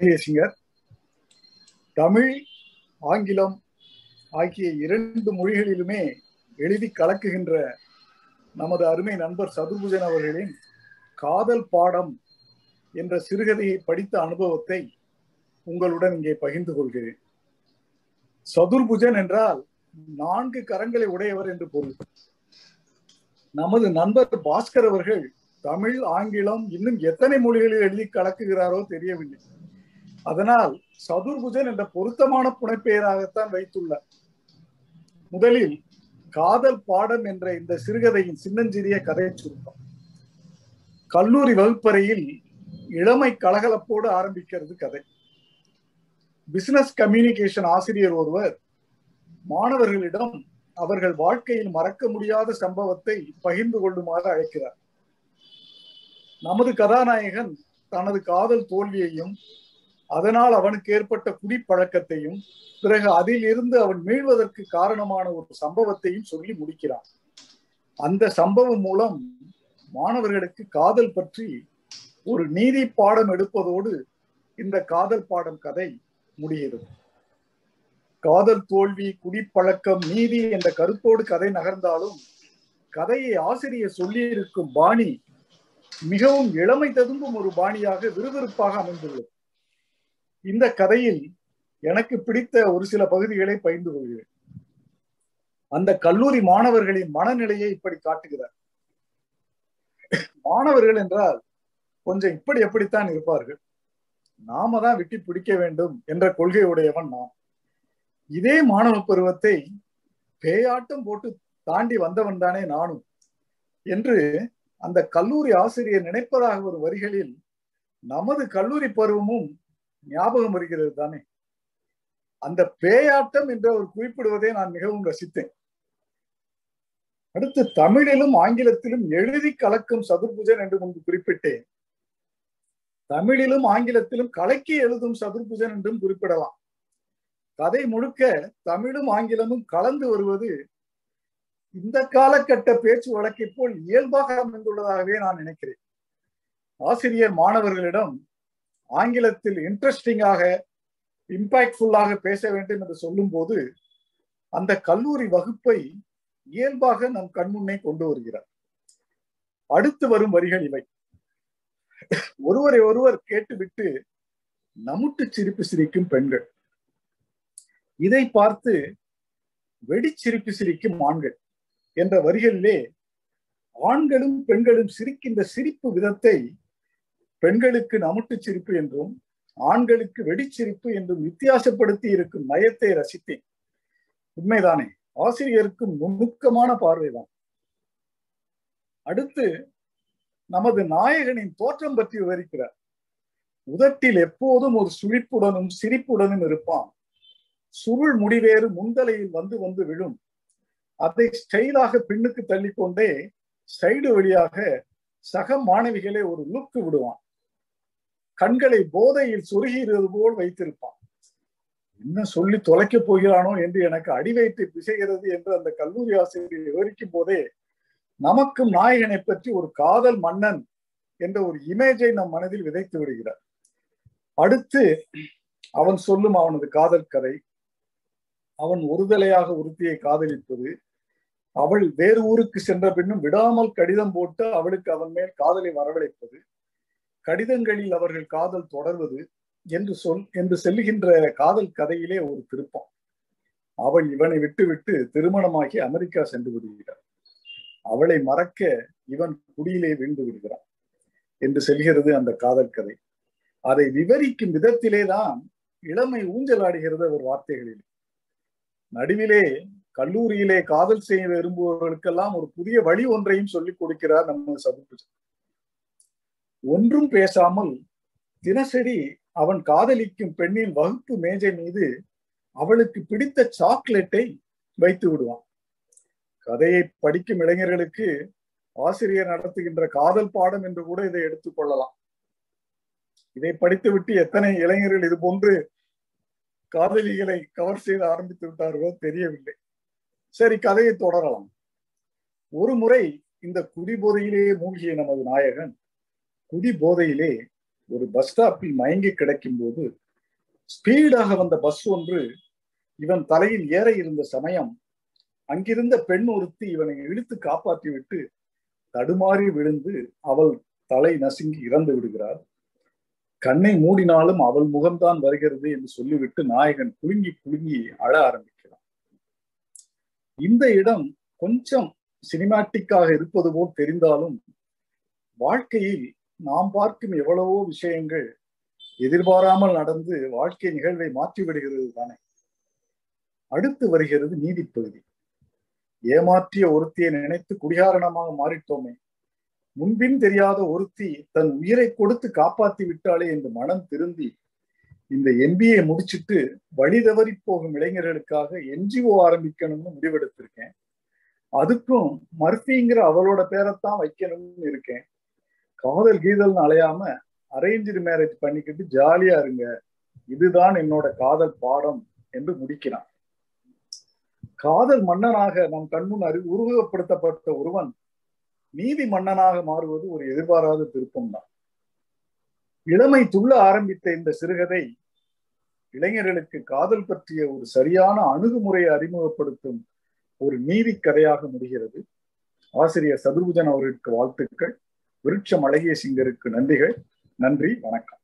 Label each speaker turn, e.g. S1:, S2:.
S1: பேசியர் தமிழ் ஆங்கிலம் ஆகிய இரண்டு மொழிகளிலுமே எழுதி கலக்குகின்ற நமது அருமை நண்பர் சதுர்புஜன் அவர்களின் காதல் பாடம் என்ற சிறுகதையை படித்த அனுபவத்தை உங்களுடன் இங்கே பகிர்ந்து கொள்கிறேன். சதுர்புஜன் என்றால் நான்கு கரங்களை உடையவர் என்று பொருள். நமது நண்பர் பாஸ்கர் அவர்கள் தமிழ் ஆங்கிலம் இன்னும் எத்தனை மொழிகளில் எழுதி கலக்குகிறாரோ தெரியவில்லை. அதனால் சதுர்புஜன் என்ற பொருத்தமான புனைப்பெயராகத்தான் வைத்துள்ளார். முதலில் காதல் பாடம் என்ற இந்த சிறுகதையின் சின்னஞ்சிறிய கதை சுருக்கம். கல்லூரி வகுப்பறையில் இளமை கலகலப்போடு ஆரம்பிக்கிறது கதை. பிசினஸ் கம்யூனிகேஷன் ஆசிரியர் ஒருவர் மாணவர்களிடம் அவர்கள் வாழ்க்கையில் மறக்க முடியாத சம்பவத்தை பகிர்ந்து கொள்ளுமாறு அழைக்கிறார். நமது கதாநாயகன் தனது காதல் தோல்வியையும் அதனால் அவனுக்கு ஏற்பட்ட குடிப்பழக்கத்தையும் பிறகு அதில் இருந்து அவன் மீள்வதற்கு காரணமான ஒரு சம்பவத்தையும் சொல்லி முடிக்கிறான். அந்த சம்பவம் மூலம் மாணவர்களுக்கு காதல் பற்றி ஒரு நீதி பாடம் எடுப்பதோடு இந்த காதல் பாடம் கதை முடிகிறது. காதல் தோல்வி குடிப்பழக்கம் நீதி என்ற கருத்தோடு கதை நகர்ந்தாலும் கதையை ஆசிரியர் சொல்லியிருக்கும் பாணி மிகவும் இளமை ததும்பும் ஒரு பாணியாக விறுவிறுப்பாக அமைந்துள்ளது. இந்த கதையில் எனக்கு பிடித்த ஒரு சில பகுதிகளை பகிர்ந்து கொள்கிறேன். அந்த கல்லூரி மாணவர்களின் மனநிலையை இப்படி காட்டுகிறார். மாணவர்கள் என்றால் கொஞ்சம் இப்படி எப்படித்தான் இருப்பார்கள். நாம தான் விட்டு பிடிக்க வேண்டும் என்ற கொள்கை உடையவன் நான் இதே மாணவ பருவத்தை பேயாட்டம் போட்டு தாண்டி வந்தவன் தானே நானும். என்று அந்த கல்லூரி ஆசிரியர் நினைப்பதாக ஒரு வரிகளில் நமது கல்லூரி பருவமும் ஞாபகம் வருகிறது தானே? அந்த பேயாட்டம் என்று அவர் குறிப்பிடுவதை நான் மிகவும் ரசித்தேன். அடுத்து தமிழிலும் ஆங்கிலத்திலும் எழுதி கலக்கும் சதுர்புஜன் என்று முன்பு குறிப்பிட்டேன். தமிழிலும் ஆங்கிலத்திலும் கலக்கி எழுதும் சதுர்புஜன் என்றும் குறிப்பிடலாம். கதை முழுக்க தமிழும் ஆங்கிலமும் கலந்து வருவது இந்த காலகட்ட பேச்சு வழக்கை போல் இயல்பாக அமைந்துள்ளதாகவே நான் நினைக்கிறேன். ஆசிரியர் மாணவர்களிடம் ஆங்கிலத்தில் இன்ட்ரெஸ்டிங்காக இம்பாக்ட்ஃபுல்லாக பேச வேண்டும் என்று சொல்லும் போது அந்த கல்லூரி வகுப்பை இயல்பாக நம் கண்முன்னே கொண்டு வருகிறார். அடுத்து வரும் வரிகள் இவை. ஒருவரை ஒருவர் கேட்டுவிட்டு நமுட்டு சிரிப்பு சிரிக்கும் பெண்கள். இதை பார்த்து வெடிச்சிரிப்பு சிரிக்கும் ஆண்கள் என்ற வரிகளிலே ஆண்களும் பெண்களும் சிரிக்கின்ற சிரிப்பு விதத்தை பெண்களுக்கு நமுட்டு சிரிப்பு என்றும் ஆண்களுக்கு வெடிச்சிரிப்பு என்றும் வித்தியாசப்படுத்தி இருக்கும் நயத்தை ரசித்தேன். உண்மைதானே ஆசிரியருக்கும் நுணுக்கமான பார்வைதான். அடுத்து நமது நாயகனின் தோற்றம் பற்றி விவரிக்கிறார். உதட்டில் எப்போதும் ஒரு சுழிப்புடனும் சிரிப்புடனும் இருப்பான். சுருள் முடிவேறு முந்தலையில் வந்து வந்து விழும். அதை ஸ்டைலாக பின்னுக்கு தள்ளிக்கொண்டே சைடு வழியாக சக மாணவிகளை ஒரு லுக்கு விடுவான். கண்களை போதையில் சுருகிறது போல் வைத்திருப்பான். என்ன சொல்லி தொலைக்க போகிறானோ என்று எனக்கு அடி வைத்து பிசைகிறது என்று அந்த கல்லூரி ஆசிரியர் விவரிக்கும் போதே நமக்கும் நாயகனை பற்றி ஒரு காதல் மன்னன் என்ற ஒரு இமேஜை நம் மனதில் விதைத்து விடுகிறார். அடுத்து அவன் சொல்லும் அவனது காதல் கதை. அவன் ஒருதலையாக உறுத்தியை காதலிப்பது. அவள் வேறு ஊருக்கு சென்ற பின்னும் விடாமல் கடிதம் போட்டு அவளுக்கு அவன் மேல் காதலை வரவழைப்பது. கடிதங்களில் அவர்கள் காதல் தொடர்வது என்று சொல் என்று செல்லுகின்ற காதல் கதையிலே ஒரு திருப்பம். அவள் இவனை விட்டுவிட்டு திருமணமாகி அமெரிக்கா சென்று விடுகிறார் அவளை மறக்க இவன் குடியிலே வீழ்ந்து விடுகிறான் என்று செல்கிறது அந்த காதல் கதை. அதை விவரிக்கும் விதத்திலே தான் இளமை ஊஞ்சலாடுகிறது அவர் வார்த்தைகளில். நடுவிலே கல்லூரியிலே காதல் செய்ய விரும்புபவர்களுக்கெல்லாம் ஒரு புதிய வழி ஒன்றையும் சொல்லிக் கொடுக்கிறார் நம்ம சதுர்புஜன் ஒன்றும் பேசாமல் தினசரி அவன் காதலிக்கும் பெண்ணின் வகுப்பு மேஜை மீது அவளுக்கு பிடித்த சாக்லேட்டை வைத்து விடுவான். கதையை படிக்கும் இளைஞர்களுக்கு ஆசிரியர் நடத்துகின்ற காதல் பாடம் என்று கூட இதை எடுத்துக் கொள்ளலாம். இதை படித்துவிட்டு எத்தனை இளைஞர்கள் இது போன்று காதலிகளை கவர் செய்து ஆரம்பித்து விட்டார்களோ தெரியவில்லை. சரி கதையை தொடரலாம். ஒரு முறை இந்த குடிபோதையிலேயே மூழ்கிய நமது நாயகன் குடி போதையிலே ஒரு பஸ் ஸ்டாப்பில் மயங்கி கிடக்கும் போது ஸ்பீடாக வந்த பஸ் ஒன்று இவன் தலையில் ஏற இருந்த சமயம் அங்கிருந்த பெண் ஒருத்தி இவனை இழுத்து காப்பாற்றி விட்டு தடுமாறி விழுந்து அவள் தலை நசுங்கி இறந்து விடுகிறார் கண்ணை மூடினாலும் அவள் முகம்தான் வருகிறது என்று சொல்லிவிட்டு நாயகன் குலுங்கி குலுங்கி அழ ஆரம்பிக்கிறான். இந்த இடம் கொஞ்சம் சினிமாட்டிக்காக இருப்பது போல் தெரிந்தாலும் வாழ்க்கையில் நாம் பார்க்கும் எவ்வளவோ விஷயங்கள் எதிர்பாராமல் நடந்து வாழ்க்கை நிகழ்வை மாற்றி விடுகிறது தானே. அடுத்து வருகிறது நீதிப்பகுதி ஏமாற்றிய ஒருத்தியை நினைத்து குடிகாரணமாக மாறிட்டோமே. முன்பின் தெரியாத ஒருத்தி தன் உயிரை கொடுத்து காப்பாத்தி விட்டாலே என்று மனம் திருந்தி இந்த எம்பிஏ முடிச்சுட்டு வழி தவறி போகும் இளைஞர்களுக்காக என்ஜிஓ ஆரம்பிக்கணும்னு முடிவெடுத்திருக்கேன். அதுக்கும் மர்ஃபிங்கிற அவளோட பேரைத்தான் வைக்கணும்னு இருக்கேன். காதல் கீதல்னு அலையாம அரேஞ்சு மேரேஜ் பண்ணிக்கிட்டு ஜாலியா இருங்க. இதுதான் என்னோட காதல் பாடம் என்று முடிக்கிறான். காதல் மன்னனாக நம் கண்முன் அறி உருவகப்படுத்தப்பட்ட ஒருவன் நீதி மன்னனாக மாறுவது ஒரு எதிர்பாராத திருப்பம் தான். இளமை துள்ள ஆரம்பித்த இந்த சிறுகதை இளைஞர்களுக்கு காதல் பற்றிய ஒரு சரியான அணுகுமுறையை அறிமுகப்படுத்தும் ஒரு நீதி கதையாக முடிகிறது. ஆசிரியர் சதுர்புஜன் அவர்களுக்கு வாழ்த்துக்கள். விருட்சம் அழகிய சிங்கருக்கு நன்றிகள். நன்றி வணக்கம்.